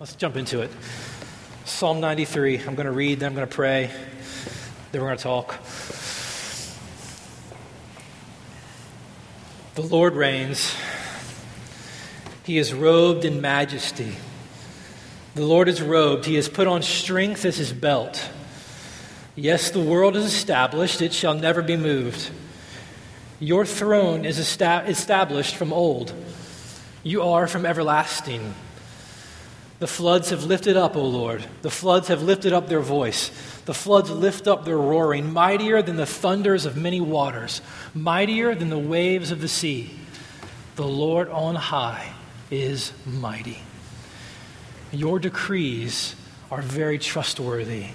Let's jump into it. Psalm 93. I'm going to read, then I'm going to pray, then we're going to talk. The Lord reigns. He is robed in majesty. The Lord is robed. He has put on strength as his belt. Yes, the world is established, it shall never be moved. Your throne is established from old. You are from everlasting. The floods have lifted up, O Lord. The floods have lifted up their voice. The floods lift up their roaring, mightier than the thunders of many waters, mightier than the waves of the sea. The Lord on high is mighty. Your decrees are very trustworthy.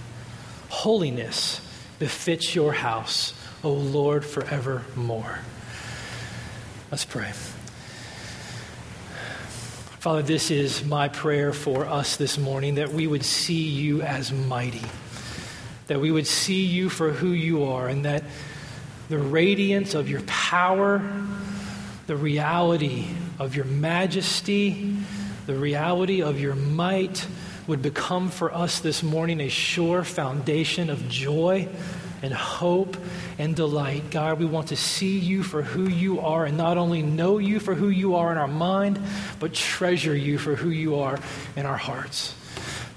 Holiness befits your house, O Lord, forevermore. Let's pray. Father, this is my prayer for us this morning that we would see you as mighty, that we would see you for who you are, and that the radiance of your power, the reality of your majesty, the reality of your might would become for us this morning a sure foundation of joy and hope and delight. God, we want to see you for who you are and not only know you for who you are in our mind, but treasure you for who you are in our hearts.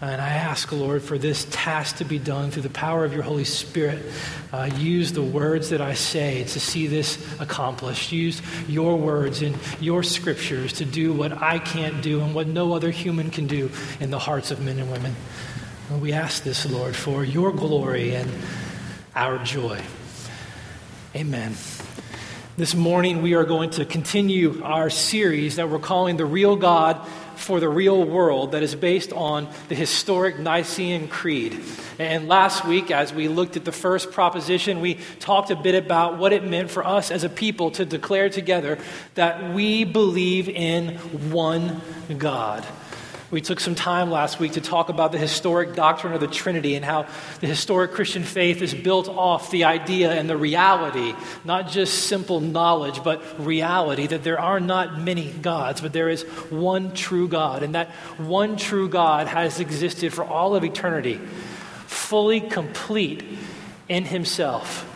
And I ask, Lord, for this task to be done through the power of your Holy Spirit. Uh, use the words that I say to see this accomplished. Use your words and your scriptures to do what I can't do and what no other human can do in the hearts of men and women. And we ask this, Lord, for your glory and our joy. Amen. This morning, we are going to continue our series that we're calling The Real God for the Real World, that is based on the historic Nicene Creed. And last week, as we looked at the first proposition, we talked a bit about what it meant for us as a people to declare together that we believe in one God. We took some time last week to talk about the historic doctrine of the Trinity and how the historic Christian faith is built off the idea and the reality, not just simple knowledge, but reality that there are not many gods, but there is one true God. And that one true God has existed for all of eternity, fully complete in Himself.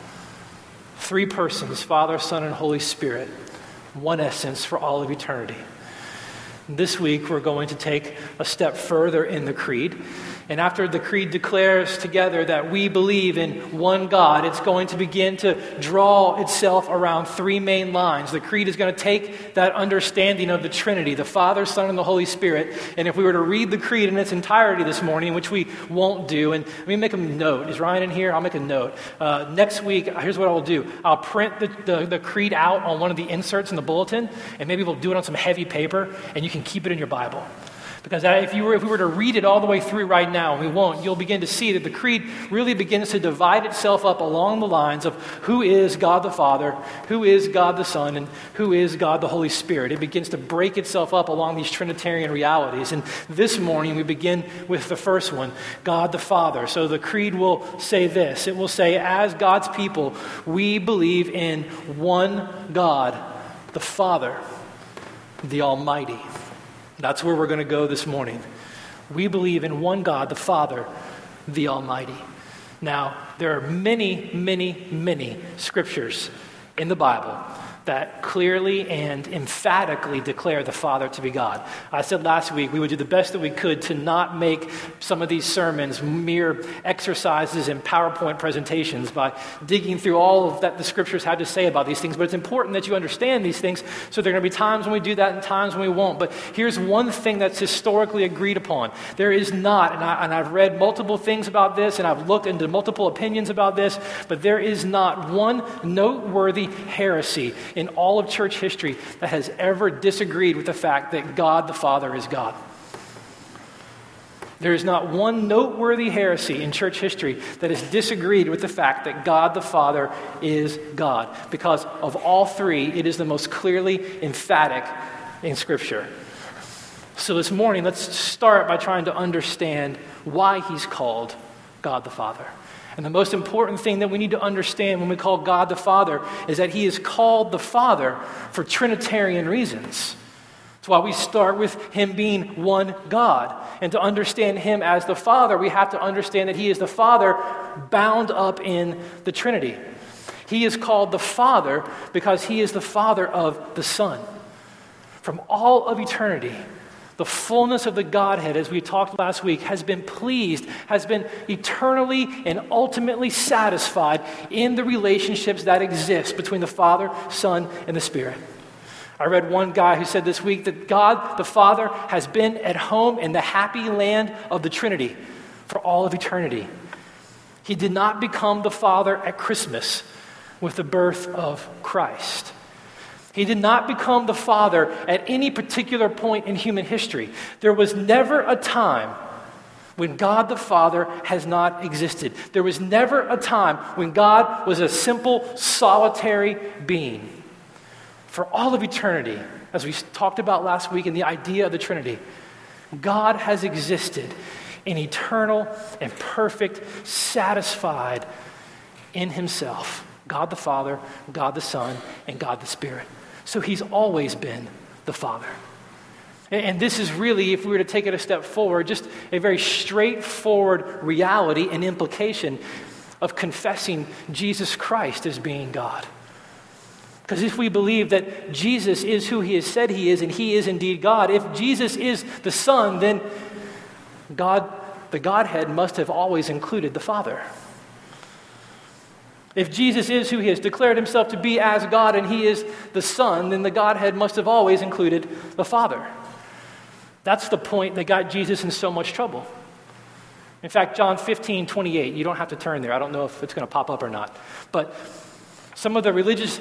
Three persons Father, Son, and Holy Spirit, one essence for all of eternity. This week, we're going to take a step further in the Creed. And after the Creed declares together that we believe in one God, it's going to begin to draw itself around three main lines. The Creed is going to take that understanding of the Trinity, the Father, Son, and the Holy Spirit. And if we were to read the Creed in its entirety this morning, which we won't do, and let me make a note. Is Ryan in here? I'll make a note. Uh, next week, here's what I'll do I'll print the, the, the Creed out on one of the inserts in the bulletin, and maybe we'll do it on some heavy paper, and you can keep it in your Bible. Because if, you were, if we were to read it all the way through right now, we won't, you'll begin to see that the Creed really begins to divide itself up along the lines of who is God the Father, who is God the Son, and who is God the Holy Spirit. It begins to break itself up along these Trinitarian realities. And this morning, we begin with the first one God the Father. So the Creed will say this it will say, as God's people, we believe in one God, the Father, the Almighty. That's where we're going to go this morning. We believe in one God, the Father, the Almighty. Now, there are many, many, many scriptures in the Bible that clearly and emphatically declare the Father to be God. I said last week we would do the best that we could to not make some of these sermons mere exercises and PowerPoint presentations by digging through all of that the scriptures had to say about these things. But it's important that you understand these things. So there are going to be times when we do that and times when we won't. But here's one thing that's historically agreed upon there is not, and, I, and I've read multiple things about this and I've looked into multiple opinions about this, but there is not one noteworthy heresy in all of church history that has ever disagreed with the fact that God the Father is God. There is not one noteworthy heresy in church history that has disagreed with the fact that God the Father is God. Because of all three, it is the most clearly emphatic in Scripture. So this morning, let's start by trying to understand why he's called God the Father. And the most important thing that we need to understand when we call God the Father is that He is called the Father for Trinitarian reasons. That's why we start with Him being one God. And to understand Him as the Father, we have to understand that He is the Father bound up in the Trinity. He is called the Father because He is the Father of the Son. From all of eternity, the fullness of the Godhead, as we talked last week, has been pleased, has been eternally and ultimately satisfied in the relationships that exist between the Father, Son, and the Spirit. I read one guy who said this week that God the Father has been at home in the happy land of the Trinity for all of eternity. He did not become the Father at Christmas with the birth of Christ. He did not become the Father at any particular point in human history. There was never a time when God the Father has not existed. There was never a time when God was a simple, solitary being for all of eternity, as we talked about last week in the idea of the Trinity, God has existed in eternal and perfect, satisfied in Himself God the Father, God the Son, and God the Spirit. So He's always been the Father. And this is really, if we were to take it a step forward, just a very straightforward reality and implication of confessing Jesus Christ as being God. Because if we believe that Jesus is who he has said he is and he is indeed God, if Jesus is the Son, then God, the Godhead, must have always included the Father. If Jesus is who he has declared himself to be as God and he is the Son, then the Godhead must have always included the Father. That's the point that got Jesus in so much trouble. In fact, John 15, 28, you don't have to turn there. I don't know if it's going to pop up or not. But some of the religious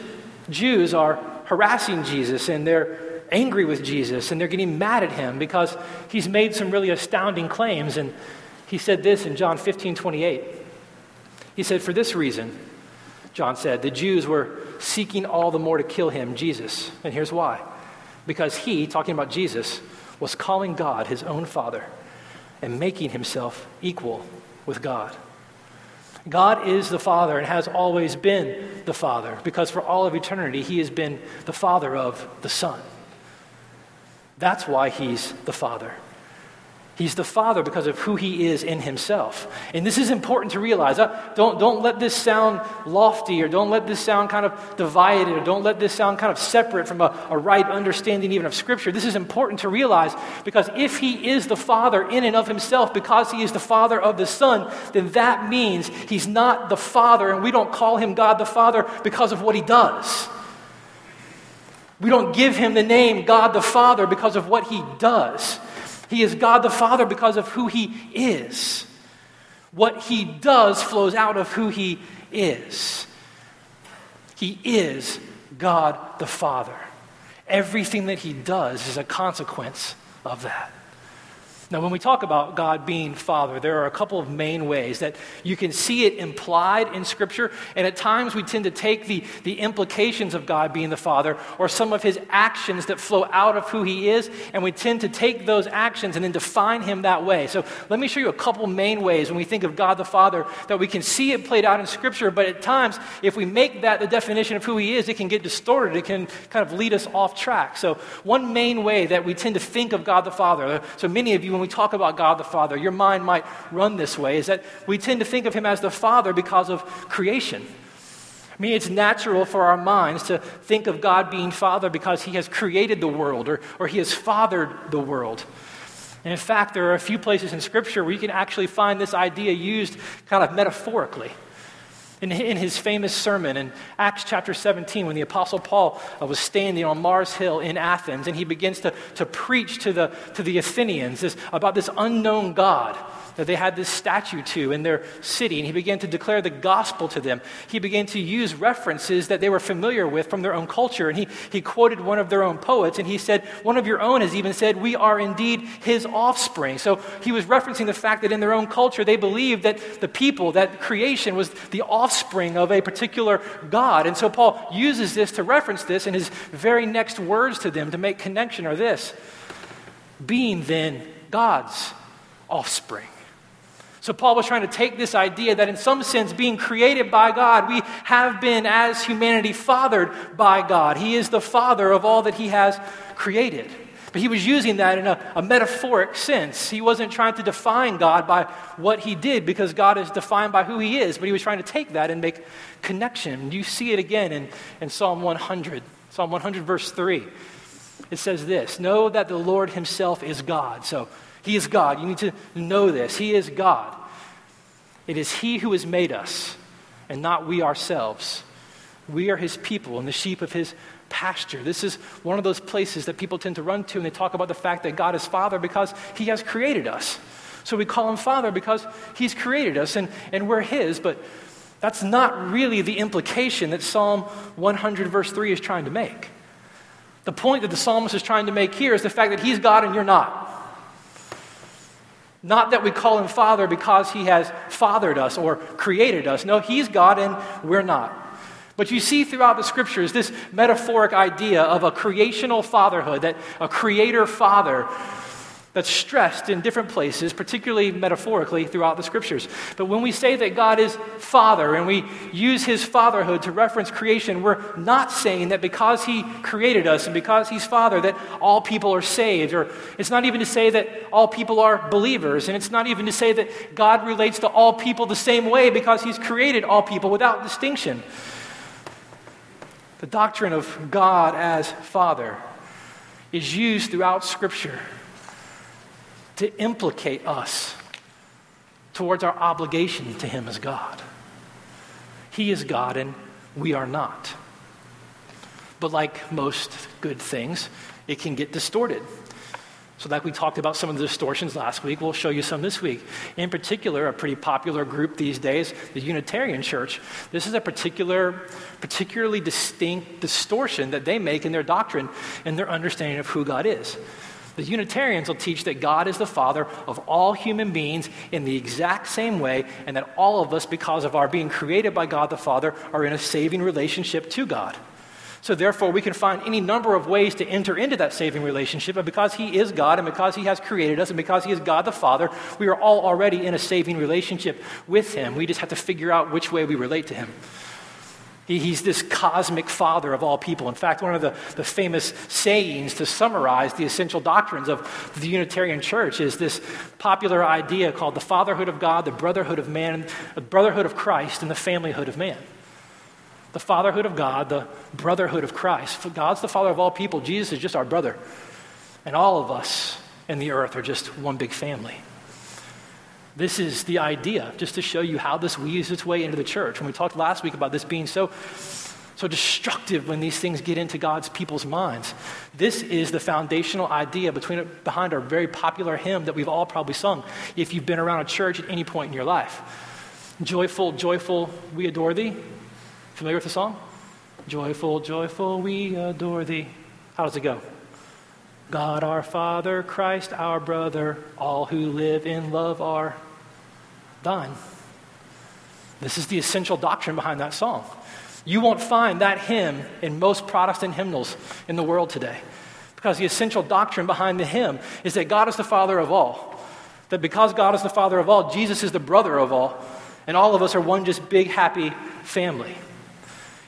Jews are harassing Jesus and they're angry with Jesus and they're getting mad at him because he's made some really astounding claims. And he said this in John 15 28. He said, For this reason, John said, the Jews were seeking all the more to kill him, Jesus. And here's why because he, talking about Jesus, was calling God his own Father and making himself equal with God. God is the Father and has always been the Father because for all of eternity he has been the Father of the Son. That's why he's the Father. He's the Father because of who He is in Himself. And this is important to realize. Uh, don't, don't let this sound lofty or don't let this sound kind of divided or don't let this sound kind of separate from a, a right understanding even of Scripture. This is important to realize because if He is the Father in and of Himself because He is the Father of the Son, then that means He's not the Father and we don't call Him God the Father because of what He does. We don't give Him the name God the Father because of what He does. He is God the Father because of who He is. What He does flows out of who He is. He is God the Father. Everything that He does is a consequence of that. Now, when we talk about God being Father, there are a couple of main ways that you can see it implied in Scripture, and at times we tend to take the, the implications of God being the Father or some of His actions that flow out of who He is, and we tend to take those actions and then define Him that way. So, let me show you a couple main ways when we think of God the Father that we can see it played out in Scripture, but at times, if we make that the definition of who He is, it can get distorted. It can kind of lead us off track. So, one main way that we tend to think of God the Father, so many of you, we talk about God the Father, your mind might run this way, is that we tend to think of him as the Father because of creation. I mean, it's natural for our minds to think of God being Father because he has created the world or, or he has fathered the world. And in fact, there are a few places in Scripture where you can actually find this idea used kind of metaphorically. In, in his famous sermon in Acts chapter 17, when the Apostle Paul uh, was standing on Mars Hill in Athens, and he begins to, to preach to the, to the Athenians this, about this unknown God that they had this statue to in their city, and he began to declare the gospel to them. He began to use references that they were familiar with from their own culture, and he, he quoted one of their own poets, and he said, One of your own has even said, We are indeed his offspring. So he was referencing the fact that in their own culture, they believed that the people, that creation was the offspring of a particular God. And so Paul uses this to reference this, and his very next words to them to make connection are this being then God's offspring. So, Paul was trying to take this idea that, in some sense, being created by God, we have been, as humanity, fathered by God. He is the father of all that he has created. But he was using that in a, a, metaphoric sense. He wasn't trying to define God by what he did because God is defined by who he is, but he was trying to take that and make connection. You see it again in, in Psalm 100. Psalm 100, verse 3. It says this Know that the Lord himself is God. So he is God. You need to know this. He is God. It is he who has made us, and not we ourselves. We are his people and the sheep of his pasture. This is one of those places that people tend to run to and they talk about the fact that God is Father because He has created us. So we call Him Father because He's created us and, and we're His, but that's not really the implication that Psalm 100, verse 3 is trying to make. The point that the psalmist is trying to make here is the fact that He's God and you're not. Not that we call him Father because he has fathered us or created us. No, he's God and we're not. But you see throughout the scriptures this metaphoric idea of a creational fatherhood, that a creator father that's stressed in different places, particularly metaphorically throughout the scriptures. But when we say that God is Father and we use His fatherhood to reference creation, we're not saying that because He created us and because He's Father that all people are saved. Or it's not even to say that all people are believers. And it's not even to say that God relates to all people the same way because He's created all people without distinction. The doctrine of God as Father is used throughout Scripture to implicate us towards our obligation to Him as God. He is God and we are not. But like most good things, it can get distorted. So, like we talked about some of the distortions last week, we'll show you some this week. In particular, a pretty popular group these days, the Unitarian Church. This is a particular, particularly distinct distortion that they make in their doctrine and their understanding of who God is. The Unitarians will teach that God is the Father of all human beings in the exact same way, and that all of us, because of our being created by God the Father, are in a saving relationship to God. So, therefore, we can find any number of ways to enter into that saving relationship. And because He is God, and because He has created us, and because He is God the Father, we are all already in a saving relationship with Him. We just have to figure out which way we relate to Him. He's this cosmic father of all people. In fact, one of the, the famous sayings to summarize the essential doctrines of the Unitarian Church is this popular idea called the fatherhood of God, the brotherhood of man, the brotherhood of Christ, and the familyhood of man the fatherhood of God, the brotherhood of Christ. God's the father of all people. Jesus is just our brother. And all of us in the earth are just one big family. This is the idea, just to show you how this weaves its way into the church. When we talked last week about this being so, so destructive when these things get into God's people's minds, this is the foundational idea between, behind our very popular hymn that we've all probably sung if you've been around a church at any point in your life. Joyful, joyful, we adore thee. Familiar with the song? Joyful, joyful, we adore thee. How does it go? God our Father, Christ our brother, all who live in love are thine. This is the essential doctrine behind that song. You won't find that hymn in most Protestant hymnals in the world today. Because the essential doctrine behind the hymn is that God is the Father of all. That because God is the Father of all, Jesus is the brother of all, and all of us are one just big, happy family.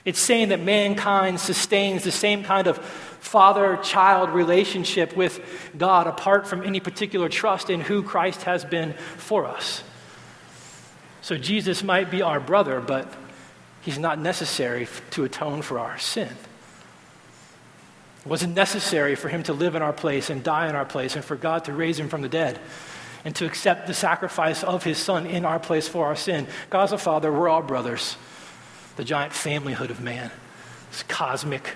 It's saying that mankind sustains the same kind of father child relationship with God apart from any particular trust in who Christ has been for us. So Jesus might be our brother, but he's not necessary to atone for our sin. It wasn't necessary for him to live in our place and die in our place and for God to raise him from the dead and to accept the sacrifice of his son in our place for our sin. God's a father, we're all brothers the giant familyhood of man, this cosmic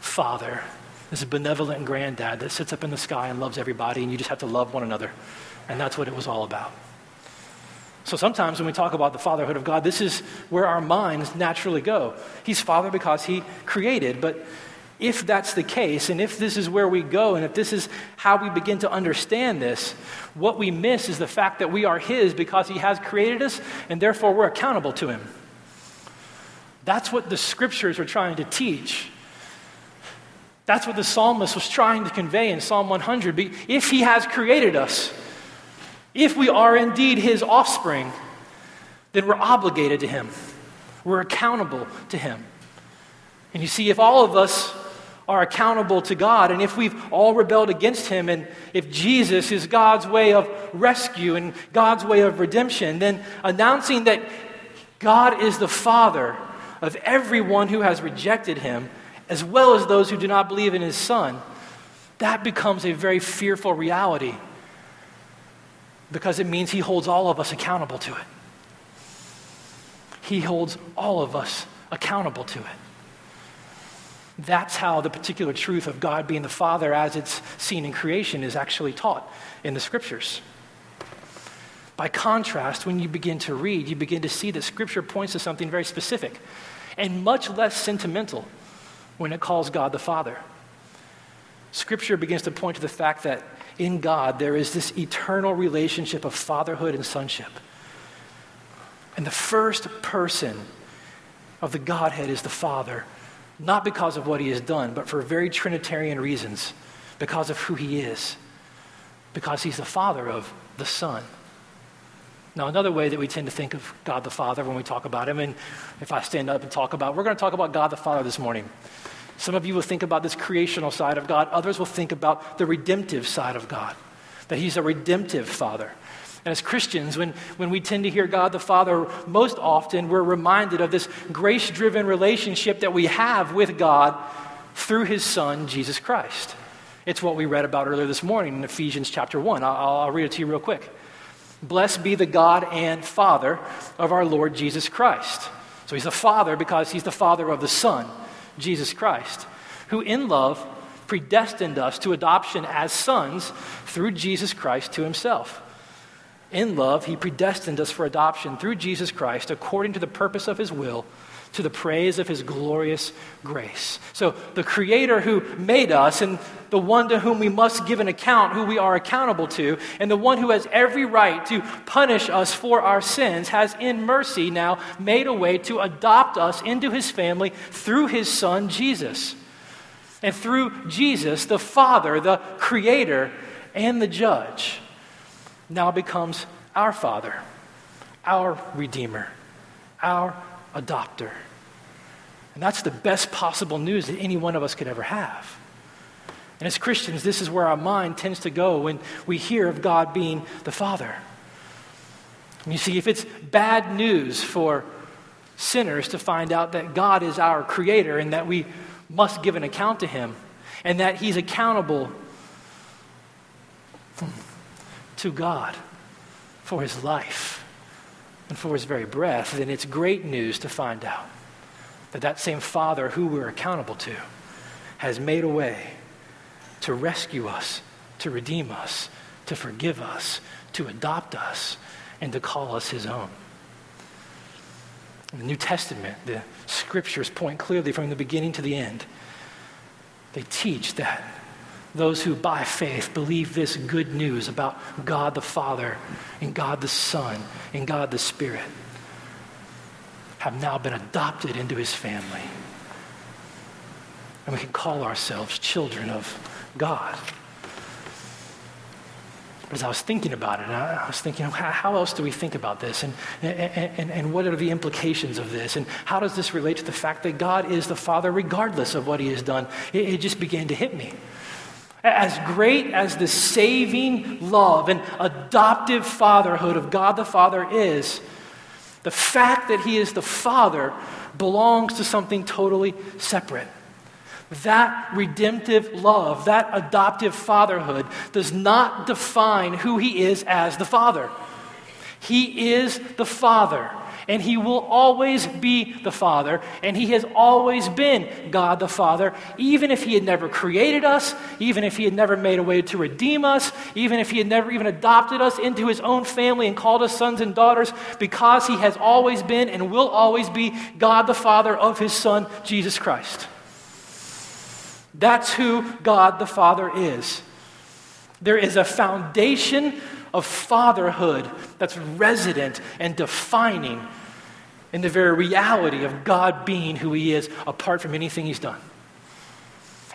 father, this benevolent granddad that sits up in the sky and loves everybody, and you just have to love one another. And that's what it was all about. So sometimes when we talk about the fatherhood of God, this is where our minds naturally go. He's father because he created, but if that's the case, and if this is where we go, and if this is how we begin to understand this, what we miss is the fact that we are His because He has created us, and therefore we're accountable to Him. That's what the scriptures are trying to teach. That's what the psalmist was trying to convey in Psalm 100. If he has created us, if we are indeed his offspring, then we're obligated to him. We're accountable to him. And you see, if all of us are accountable to God, and if we've all rebelled against Him, and if Jesus is God's way of rescue and God's way of redemption, then announcing that God is the Father of everyone who has rejected Him, as well as those who do not believe in His Son, that becomes a very fearful reality because it means He holds all of us accountable to it. He holds all of us accountable to it. That's how the particular truth of God being the Father as it's seen in creation is actually taught in the scriptures. By contrast, when you begin to read, you begin to see that scripture points to something very specific and much less sentimental when it calls God the Father. Scripture begins to point to the fact that in God there is this eternal relationship of fatherhood and sonship. And the first person of the Godhead is the Father, not because of what he has done, but for very Trinitarian reasons, because of who he is, because he's the Father of the Son. Now, another way that we tend to think of God the Father when we talk about him, and if I stand up and talk about, we're going to talk about God the Father this morning. Some of you will think about this creational side of God, others will think about the redemptive side of God, that he's a redemptive Father. And as Christians, when, when we tend to hear God the Father, most often we're reminded of this grace driven relationship that we have with God through his Son, Jesus Christ. It's what we read about earlier this morning in Ephesians chapter 1. I'll, I'll read it to you real quick. Blessed be the God and Father of our Lord Jesus Christ. So he's the Father because he's the Father of the Son, Jesus Christ, who in love predestined us to adoption as sons through Jesus Christ to himself in love, he predestined us for adoption through Jesus Christ according to the purpose of his will, to the praise of his glorious grace. So, the Creator who made us, and the one to whom we must give an account, who we are accountable to, and the one who has every right to punish us for our sins, has in mercy now made a way to adopt us into his family through his Son, Jesus. And through Jesus, the Father, the Creator, and the Judge now becomes our Father, our Redeemer, our Adopter. And that's the best possible news that any one of us could ever have. And as Christians, this is where our mind tends to go when we hear of God being the Father. And you see, if it's bad news for sinners to find out that God is our Creator and that we must give an account to Him and that He's accountable to God for his life and for his very breath, then it's great news to find out that that same Father who we're accountable to has made a way to rescue us, to redeem us, to forgive us, to adopt us, and to call us his own. In the New Testament, the scriptures point clearly from the beginning to the end. They teach that those who by faith believe this good news about God the Father and God the Son and God the Spirit have now been adopted into his family. And we can call ourselves children of God. As I was thinking about it, I was thinking, how else do we think about this? And, and, and, and what are the implications of this? And how does this relate to the fact that God is the Father regardless of what he has done? It, it just began to hit me. As great as the saving love and adoptive fatherhood of God the Father is, the fact that He is the Father belongs to something totally separate. That redemptive love, that adoptive fatherhood, does not define who He is as the Father. He is the Father and He will always be the Father, and He has always been God the Father, even if He had never created us, even if He had never made a way to redeem us, even if He had never even adopted us into His own family and called us sons and daughters, because He has always been and will always be God the Father of His Son, Jesus Christ. That's who God the Father is. There is a foundation of fatherhood that's resident and defining in the very reality of God being who He is apart from anything He's done.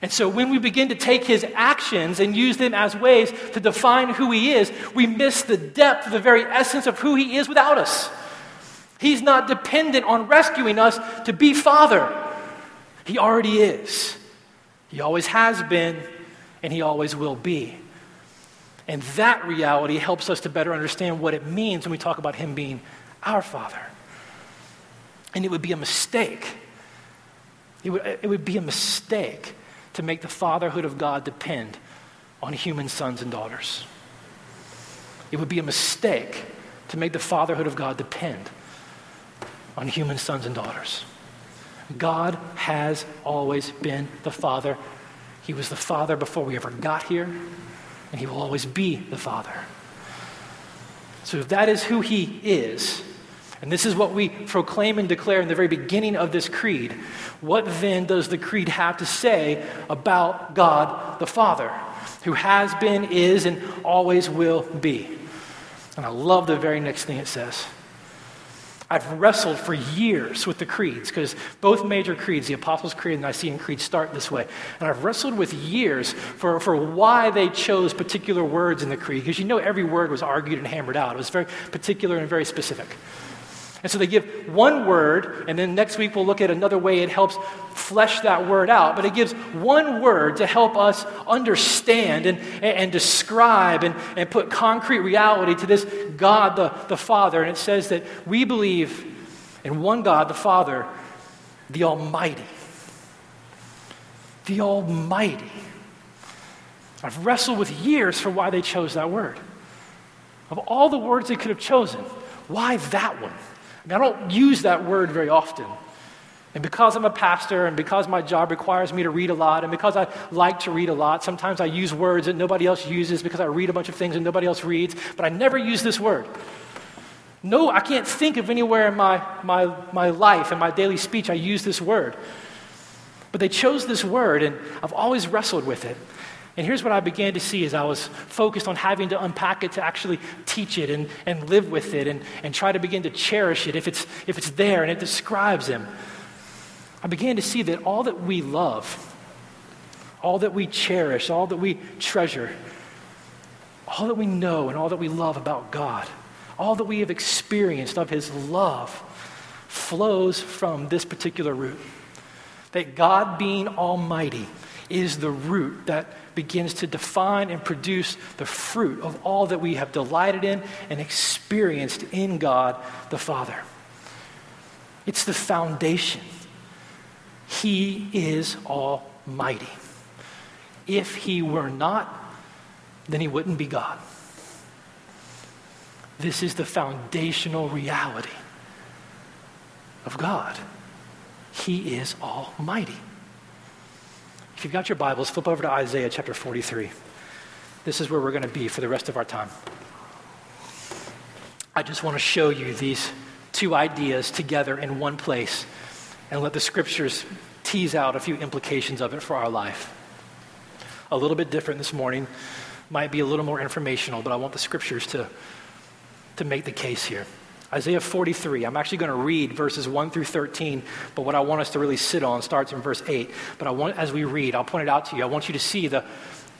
And so when we begin to take His actions and use them as ways to define who He is, we miss the depth, the very essence of who He is without us. He's not dependent on rescuing us to be Father, He already is. He always has been, and He always will be. And that reality helps us to better understand what it means when we talk about Him being our Father. And it would be a mistake. It would, it would be a mistake to make the fatherhood of God depend on human sons and daughters. It would be a mistake to make the fatherhood of God depend on human sons and daughters. God has always been the Father. He was the Father before we ever got here, and He will always be the Father. So, if that is who He is, and this is what we proclaim and declare in the very beginning of this creed, what then does the creed have to say about God the Father, who has been, is, and always will be? And I love the very next thing it says. I've wrestled for years with the creeds because both major creeds, the Apostles' Creed and the Nicene Creed, start this way. And I've wrestled with years for, for why they chose particular words in the creed because you know every word was argued and hammered out. It was very particular and very specific. And so they give one word, and then next week we'll look at another way it helps flesh that word out. But it gives one word to help us understand and, and, describe and, and put concrete reality to this God, the, the Father. And it says that we believe in one God, the Father, the Almighty. The Almighty. I've wrestled with years for why they chose that word. Of all the words they could have chosen, why that one? I don't use that word very often. And because I'm a pastor and because my job requires me to read a lot and because I like to read a lot, sometimes I use words that nobody else uses because I read a bunch of things and nobody else reads, but I never use this word. No, I can't think of anywhere in my, my, my life and my daily speech I use this word. But they chose this word, and I've always wrestled with it. And here's what I began to see as I was focused on having to unpack it to actually teach it and, and live with it and, and try to begin to cherish it if it's, if it's there and it describes Him. I began to see that all that we love, all that we cherish, all that we treasure, all that we know and all that we love about God, all that we have experienced of His love flows from this particular root. That God being Almighty is the root that begins to define and produce the fruit of all that we have delighted in and experienced in God the Father. It's the foundation. He is almighty. If he were not, then he wouldn't be God. This is the foundational reality of God. He is almighty. If you've got your Bibles, flip over to Isaiah chapter 43. This is where we're going to be for the rest of our time. I just want to show you these two ideas together in one place and let the scriptures tease out a few implications of it for our life. A little bit different this morning, might be a little more informational, but I want the scriptures to, to make the case here. Isaiah 43. I'm actually going to read verses 1 through 13, but what I want us to really sit on starts in verse 8. But I want, as we read, I'll point it out to you. I want you to see the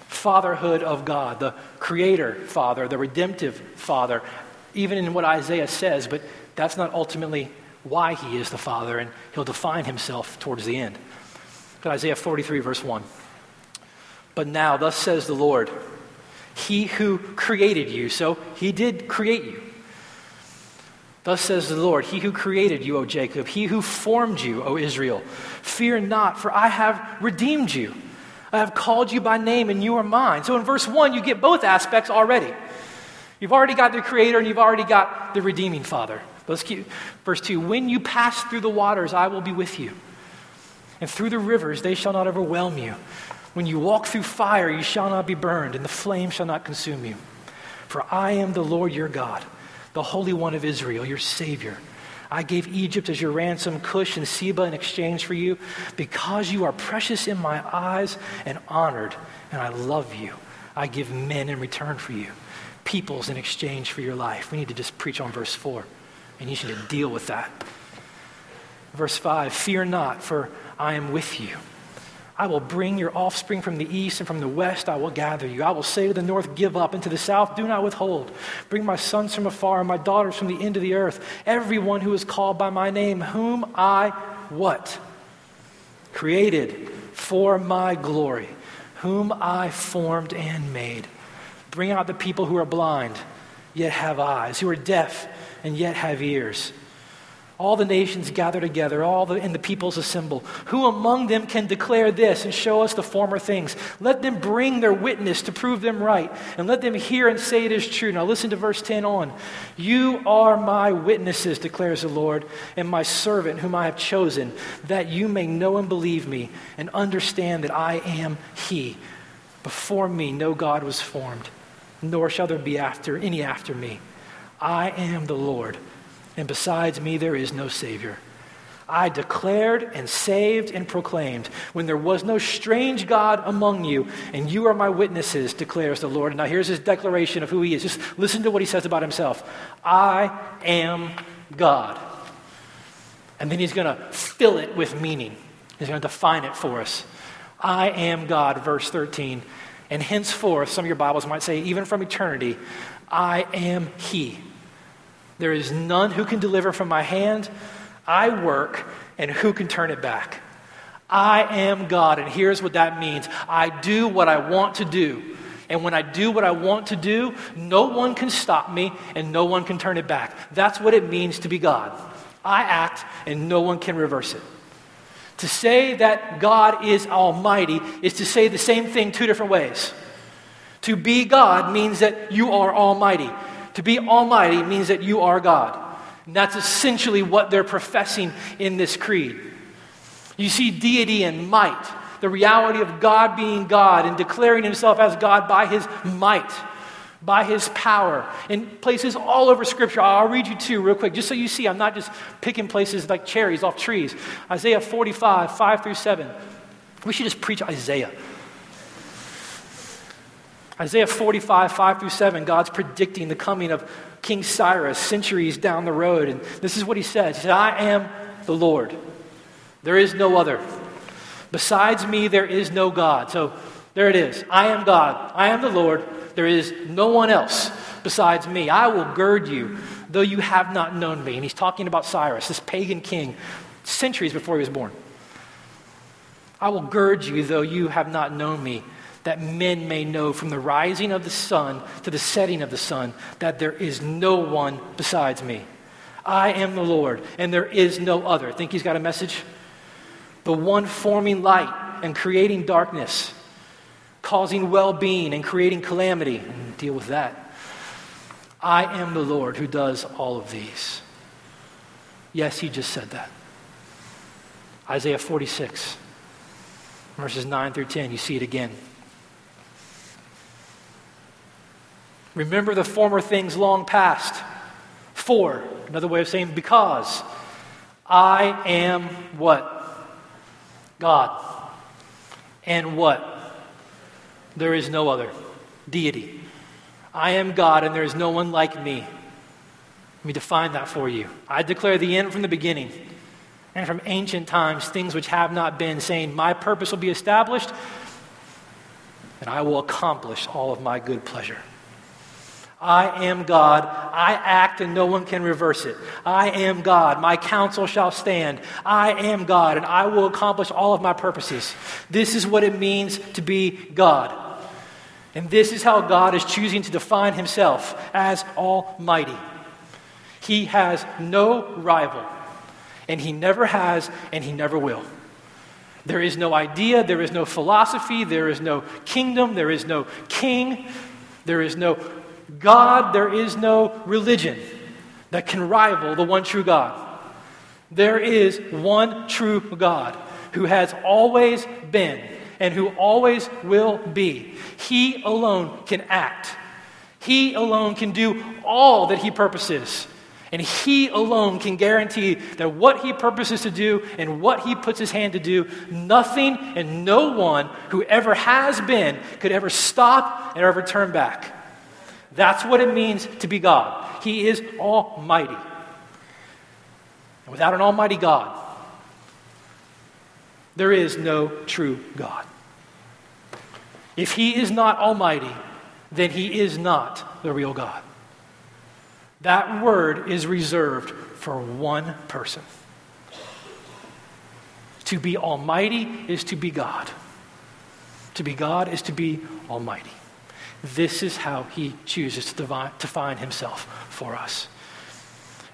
fatherhood of God, the creator father, the redemptive father, even in what Isaiah says, but that's not ultimately why he is the father, and he'll define himself towards the end. But Isaiah 43, verse 1. But now, thus says the Lord, He who created you, so he did create you Thus says the Lord, He who created you, O Jacob, He who formed you, O Israel. Fear not, for I have redeemed you. I have called you by name, and you are mine. So in verse 1, you get both aspects already. You've already got the Creator, and you've already got the redeeming Father. Verse 2 When you pass through the waters, I will be with you. And through the rivers, they shall not overwhelm you. When you walk through fire, you shall not be burned, and the flame shall not consume you. For I am the Lord your God the Holy One of Israel, your Savior. I gave Egypt as your ransom, Cush and Seba in exchange for you, because you are precious in my eyes and honored, and I love you. I give men in return for you, peoples in exchange for your life. We need to just preach on verse 4, and you should deal with that. Verse 5 Fear not, for I am with you. I will bring your offspring from the east and from the west. I will gather you. I will say to the north, Give up, and to the south, Do not withhold. Bring my sons from afar and my daughters from the end of the earth. Everyone who is called by my name, whom I what? Created for my glory, whom I formed and made. Bring out the people who are blind, yet have eyes, who are deaf, and yet have ears all the nations gather together, all the, and the peoples assemble. Who among them can declare this and show us the former things? Let them bring their witness to prove them right, and let them hear and say it is true. Now listen to verse 10 on. You are my witnesses, declares the Lord, and my servant whom I have chosen, that you may know and believe me, and understand that I am He. Before me no God was formed, nor shall there be after any after me. I am the Lord and besides me there is no Savior. I declared and saved and proclaimed when there was no strange God among you, and you are my witnesses, declares the Lord. Now, here's his declaration of who he is. Just listen to what he says about himself I am God. And then he's going to fill it with meaning, he's going to define it for us. I am God, verse 13. And henceforth, some of your Bibles might say, even from eternity, I am He. There is none who can deliver from my hand. I work, and who can turn it back? I am God, and here's what that means I do what I want to do. And when I do what I want to do, no one can stop me and no one can turn it back. That's what it means to be God. I act and no one can reverse it. To say that God is almighty is to say the same thing two different ways. To be God means that you are almighty. To be almighty means that you are God. And that's essentially what they're professing in this creed. You see deity and might, the reality of God being God and declaring himself as God by his might, by his power, in places all over Scripture. I'll read you two real quick, just so you see I'm not just picking places like cherries off trees. Isaiah 45, 5 through 7. We should just preach Isaiah. Isaiah 45, 5 through 7, God's predicting the coming of King Cyrus centuries down the road. And this is what he says He said, I am the Lord. There is no other. Besides me, there is no God. So there it is. I am God. I am the Lord. There is no one else besides me. I will gird you, though you have not known me. And he's talking about Cyrus, this pagan king, centuries before he was born. I will gird you, though you have not known me that men may know from the rising of the sun to the setting of the sun that there is no one besides me. I am the Lord, and there is no other. Think he's got a message? The one forming light and creating darkness, causing well being and creating calamity. And deal with that. I am the Lord who does all of these. Yes, he just said that. Isaiah 46, verses 9 through 10. You see it again. Remember the former things long past. For, another way of saying because. I am what? God. And what? There is no other. Deity. I am God and there is no one like me. Let me define that for you. I declare the end from the beginning and from ancient times things which have not been, saying, My purpose will be established and I will accomplish all of my good pleasure. I am God. I act and no one can reverse it. I am God. My counsel shall stand. I am God and I will accomplish all of my purposes. This is what it means to be God. And this is how God is choosing to define himself as Almighty. He has no rival, and he never has, and he never will. There is no idea, there is no philosophy, there is no kingdom, there is no king, there is no God, there is no religion that can rival the one true God. There is one true God who has always been and who always will be. He alone can act. He alone can do all that he purposes. And he alone can guarantee that what he purposes to do and what he puts his hand to do, nothing and no one who ever has been could ever stop and ever turn back. That's what it means to be God. He is almighty. And without an almighty God, there is no true God. If he is not almighty, then he is not the real God. That word is reserved for one person To be almighty is to be God. To be God is to be almighty. This is how he chooses to define himself for us.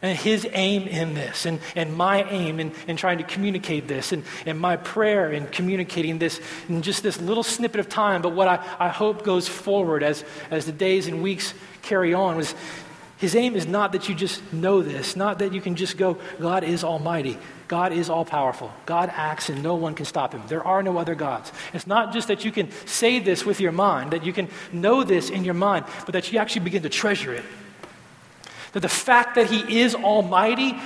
And his aim in this, and, and my aim in, in trying to communicate this, and, and my prayer in communicating this in just this little snippet of time, but what I, I hope goes forward as, as the days and weeks carry on, was his aim is not that you just know this, not that you can just go, God is almighty. God is all powerful. God acts and no one can stop him. There are no other gods. It's not just that you can say this with your mind, that you can know this in your mind, but that you actually begin to treasure it. That the fact that He is Almighty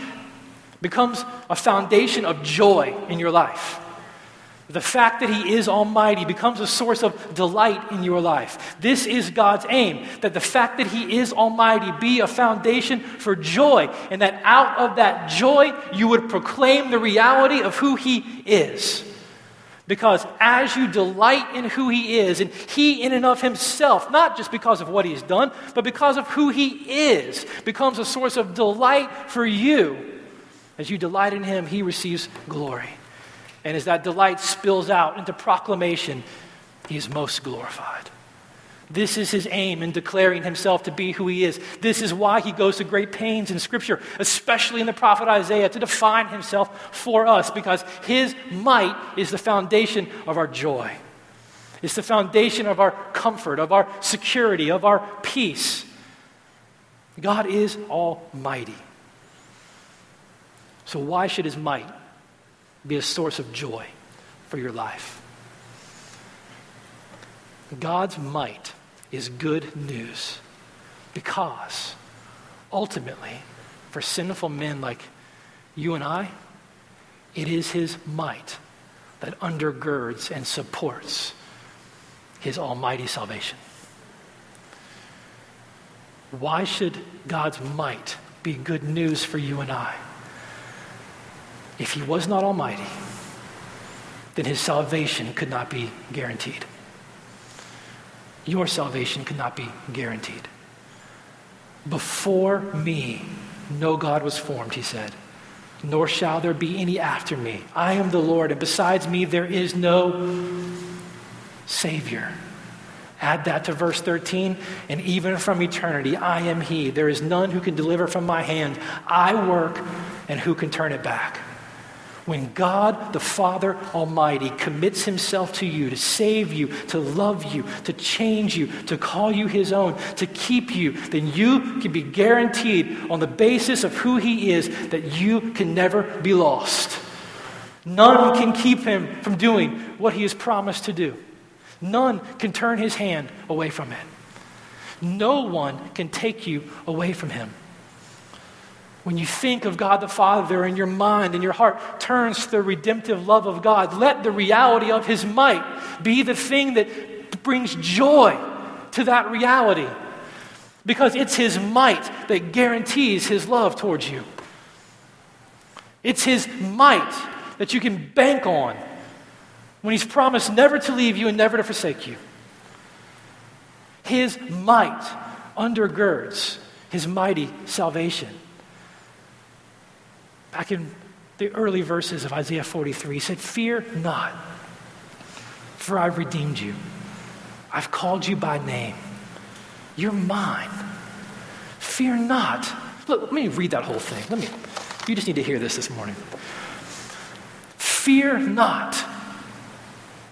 becomes a foundation of joy in your life. The fact that He is Almighty becomes a source of delight in your life. This is God's aim that the fact that He is Almighty be a foundation for joy, and that out of that joy you would proclaim the reality of who He is. Because as you delight in who he is, and he in and of himself, not just because of what he's done, but because of who he is, becomes a source of delight for you. As you delight in him, he receives glory. And as that delight spills out into proclamation, he is most glorified. This is his aim in declaring himself to be who he is. This is why he goes to great pains in Scripture, especially in the prophet Isaiah, to define himself for us, because his might is the foundation of our joy. It's the foundation of our comfort, of our security, of our peace. God is almighty. So, why should his might be a source of joy for your life? God's might is good news because ultimately, for sinful men like you and I, it is his might that undergirds and supports his almighty salvation. Why should God's might be good news for you and I? If he was not almighty, then his salvation could not be guaranteed your salvation could not be guaranteed. Before me, no God was formed, he said, nor shall there be any after me. I am the Lord, and besides me, there is no Savior. Add that to verse 13, and even from eternity, I am He. There is none who can deliver from my hand. I work, and who can turn it back? When God, the Father Almighty, commits Himself to you to save you, to love you, to change you, to call you His own, to keep you, then you can be guaranteed on the basis of who He is that you can never be lost. None can keep Him from doing what He has promised to do. None can turn His hand away from it. No one can take you away from Him. When you think of God the Father and your mind and your heart turns to the redemptive love of God, let the reality of His might be the thing that brings joy to that reality. Because it's His might that guarantees His love towards you. It's His might that you can bank on when He's promised never to leave you and never to forsake you. His might undergirds His mighty salvation. Back in the early verses of Isaiah 43, he said, Fear not, for I've redeemed you. I've called you by name. You're mine. Fear not. Look, let me read that whole thing. Let me, you just need to hear this this morning. Fear not.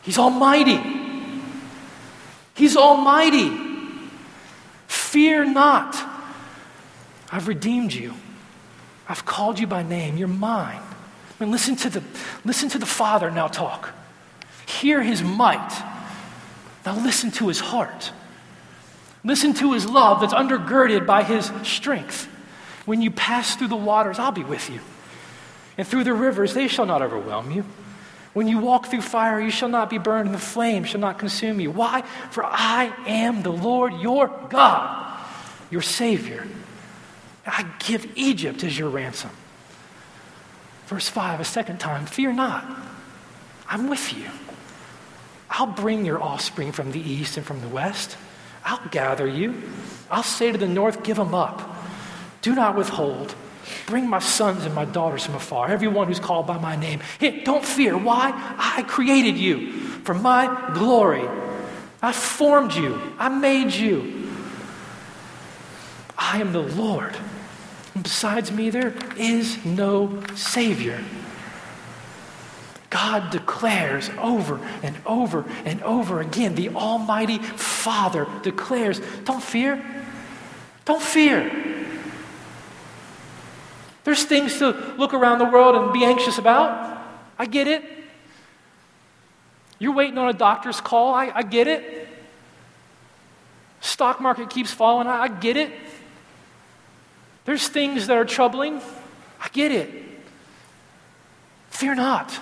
He's almighty. He's almighty. Fear not. I've redeemed you. I've called you by name. You're mine. I mean, listen to the, listen to the Father now talk. Hear his might. Now listen to his heart. Listen to his love that's undergirded by his strength. When you pass through the waters, I'll be with you. And through the rivers, they shall not overwhelm you. When you walk through fire, you shall not be burned, and the flame shall not consume you. Why? For I am the Lord your God, your Savior. I give Egypt as your ransom. Verse 5, a second time, fear not. I'm with you. I'll bring your offspring from the east and from the west. I'll gather you. I'll say to the north, give them up. Do not withhold. Bring my sons and my daughters from afar, everyone who's called by my name. Hey, don't fear. Why? I created you for my glory. I formed you, I made you. I am the Lord. Besides me, there is no Savior. God declares over and over and over again, the Almighty Father declares, Don't fear. Don't fear. There's things to look around the world and be anxious about. I get it. You're waiting on a doctor's call. I, I get it. Stock market keeps falling. I, I get it. There's things that are troubling. I get it. Fear not.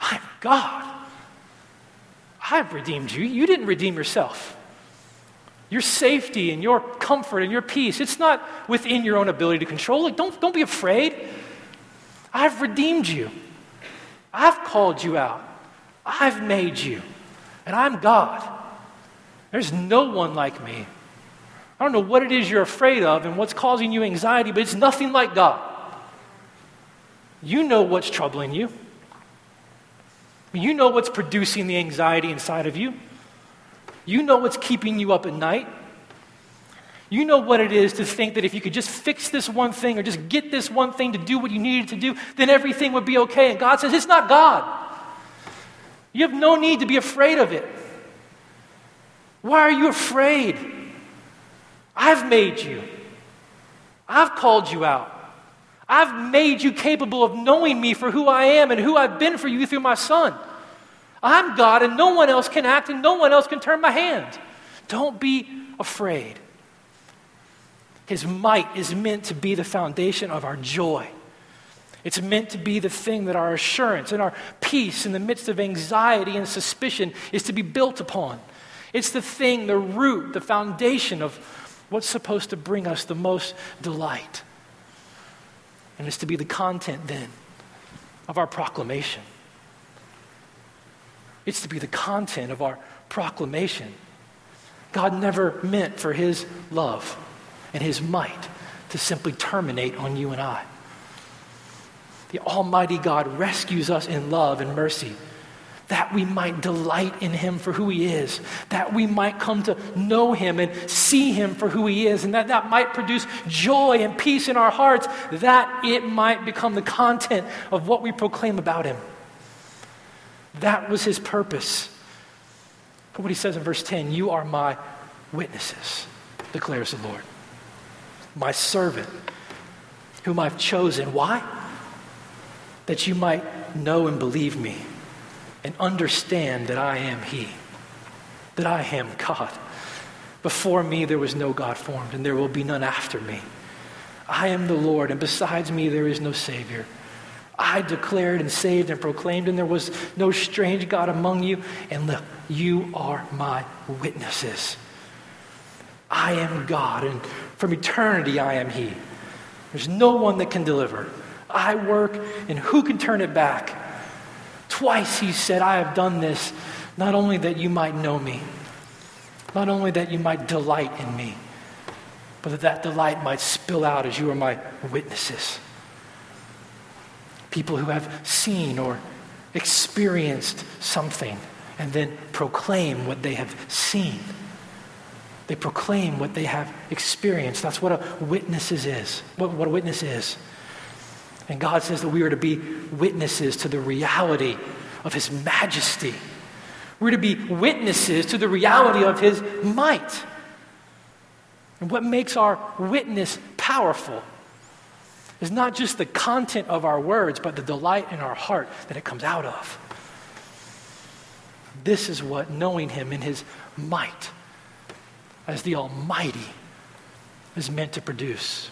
I'm God. I've redeemed you. You didn't redeem yourself. Your safety and your comfort and your peace, it's not within your own ability to control it. Don't, don't be afraid. I've redeemed you. I've called you out. I've made you. And I'm God. There's no one like me. I don't know what it is you're afraid of and what's causing you anxiety, but it's nothing like God. You know what's troubling you. You know what's producing the anxiety inside of you. You know what's keeping you up at night. You know what it is to think that if you could just fix this one thing or just get this one thing to do what you needed to do, then everything would be okay. And God says, It's not God. You have no need to be afraid of it. Why are you afraid? I've made you, I've called you out. I've made you capable of knowing me for who I am and who I've been for you through my Son. I'm God, and no one else can act, and no one else can turn my hand. Don't be afraid. His might is meant to be the foundation of our joy. It's meant to be the thing that our assurance and our peace in the midst of anxiety and suspicion is to be built upon. It's the thing, the root, the foundation of what's supposed to bring us the most delight. And it's to be the content then of our proclamation. It's to be the content of our proclamation. God never meant for his love and his might to simply terminate on you and I. The Almighty God rescues us in love and mercy that we might delight in him for who he is, that we might come to know him and see him for who he is, and that that might produce joy and peace in our hearts, that it might become the content of what we proclaim about him. That was his purpose. Look what he says in verse 10 You are my witnesses, declares the Lord, my servant, whom I've chosen. Why? That you might know and believe me and understand that I am He, that I am God. Before me there was no God formed, and there will be none after me. I am the Lord, and besides me there is no Savior. I declared and saved and proclaimed, and there was no strange God among you. And look, you are my witnesses. I am God, and from eternity I am He. There's no one that can deliver. I work, and who can turn it back? Twice He said, I have done this, not only that you might know me, not only that you might delight in me, but that that delight might spill out as you are my witnesses people who have seen or experienced something and then proclaim what they have seen. They proclaim what they have experienced. That's what a witness is. What, what a witness is. And God says that we are to be witnesses to the reality of His majesty. We're to be witnesses to the reality of His might. And what makes our witness powerful is not just the content of our words, but the delight in our heart that it comes out of. This is what knowing Him in His might as the Almighty is meant to produce.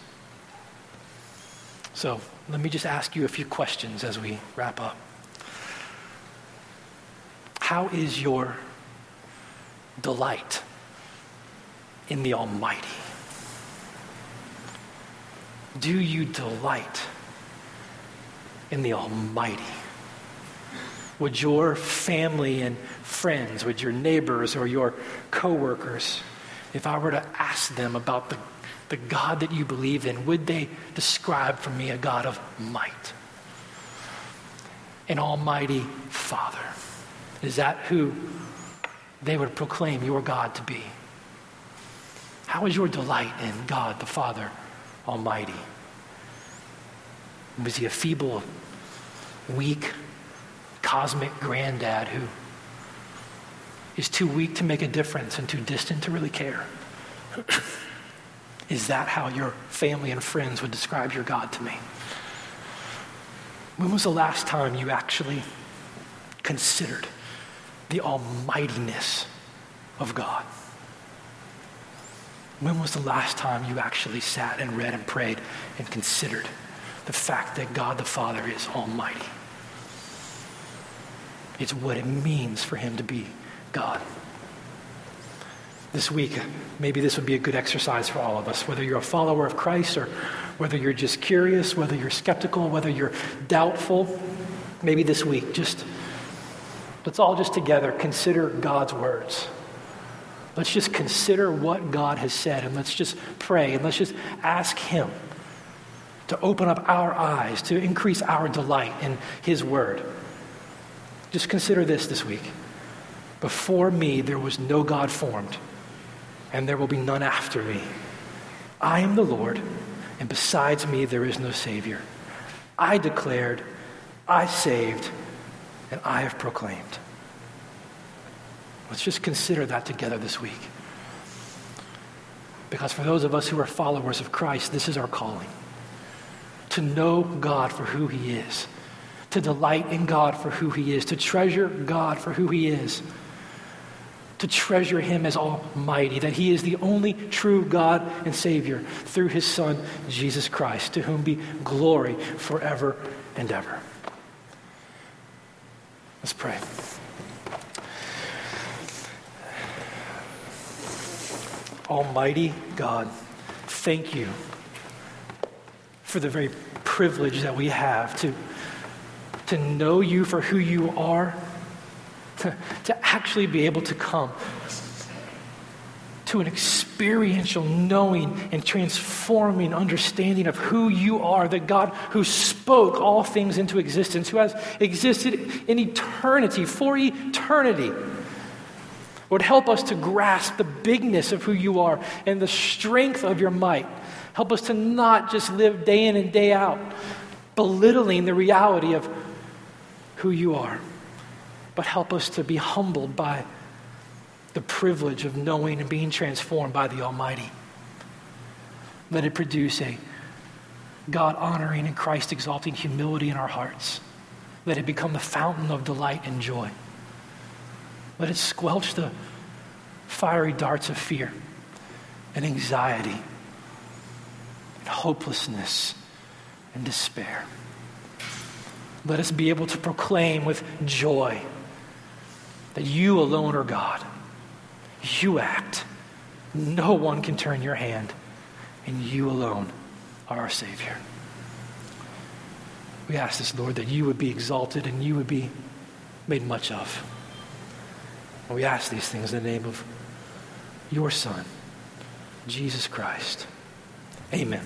So let me just ask you a few questions as we wrap up. How is your delight in the Almighty? Do you delight in the Almighty? Would your family and friends, would your neighbors or your coworkers, if I were to ask them about the the God that you believe in, would they describe for me a God of might? An almighty Father. Is that who they would proclaim your God to be? How is your delight in God the Father Almighty? Was he a feeble, weak, cosmic granddad who is too weak to make a difference and too distant to really care? Is that how your family and friends would describe your God to me? When was the last time you actually considered the almightiness of God? When was the last time you actually sat and read and prayed and considered the fact that God the Father is almighty? It's what it means for him to be God. This week, maybe this would be a good exercise for all of us, whether you're a follower of Christ or whether you're just curious, whether you're skeptical, whether you're doubtful. Maybe this week, just let's all just together consider God's words. Let's just consider what God has said and let's just pray and let's just ask Him to open up our eyes, to increase our delight in His Word. Just consider this this week. Before me, there was no God formed, and there will be none after me. I am the Lord, and besides me, there is no Savior. I declared, I saved, and I have proclaimed. Let's just consider that together this week. Because for those of us who are followers of Christ, this is our calling to know God for who He is, to delight in God for who He is, to treasure God for who He is, to treasure Him as Almighty, that He is the only true God and Savior through His Son, Jesus Christ, to whom be glory forever and ever. Let's pray. Almighty God, thank you for the very privilege that we have to, to know you for who you are, to, to actually be able to come to an experiential knowing and transforming understanding of who you are, the God who spoke all things into existence, who has existed in eternity, for eternity would help us to grasp the bigness of who you are and the strength of your might. Help us to not just live day in and day out, belittling the reality of who you are, but help us to be humbled by the privilege of knowing and being transformed by the Almighty. Let it produce a God honoring and Christ exalting humility in our hearts. Let it become the fountain of delight and joy. Let it squelch the fiery darts of fear and anxiety and hopelessness and despair. Let us be able to proclaim with joy that you alone are God. You act. No one can turn your hand, and you alone are our Savior. We ask this, Lord, that you would be exalted and you would be made much of. And we ask these things in the name of your Son, Jesus Christ. Amen.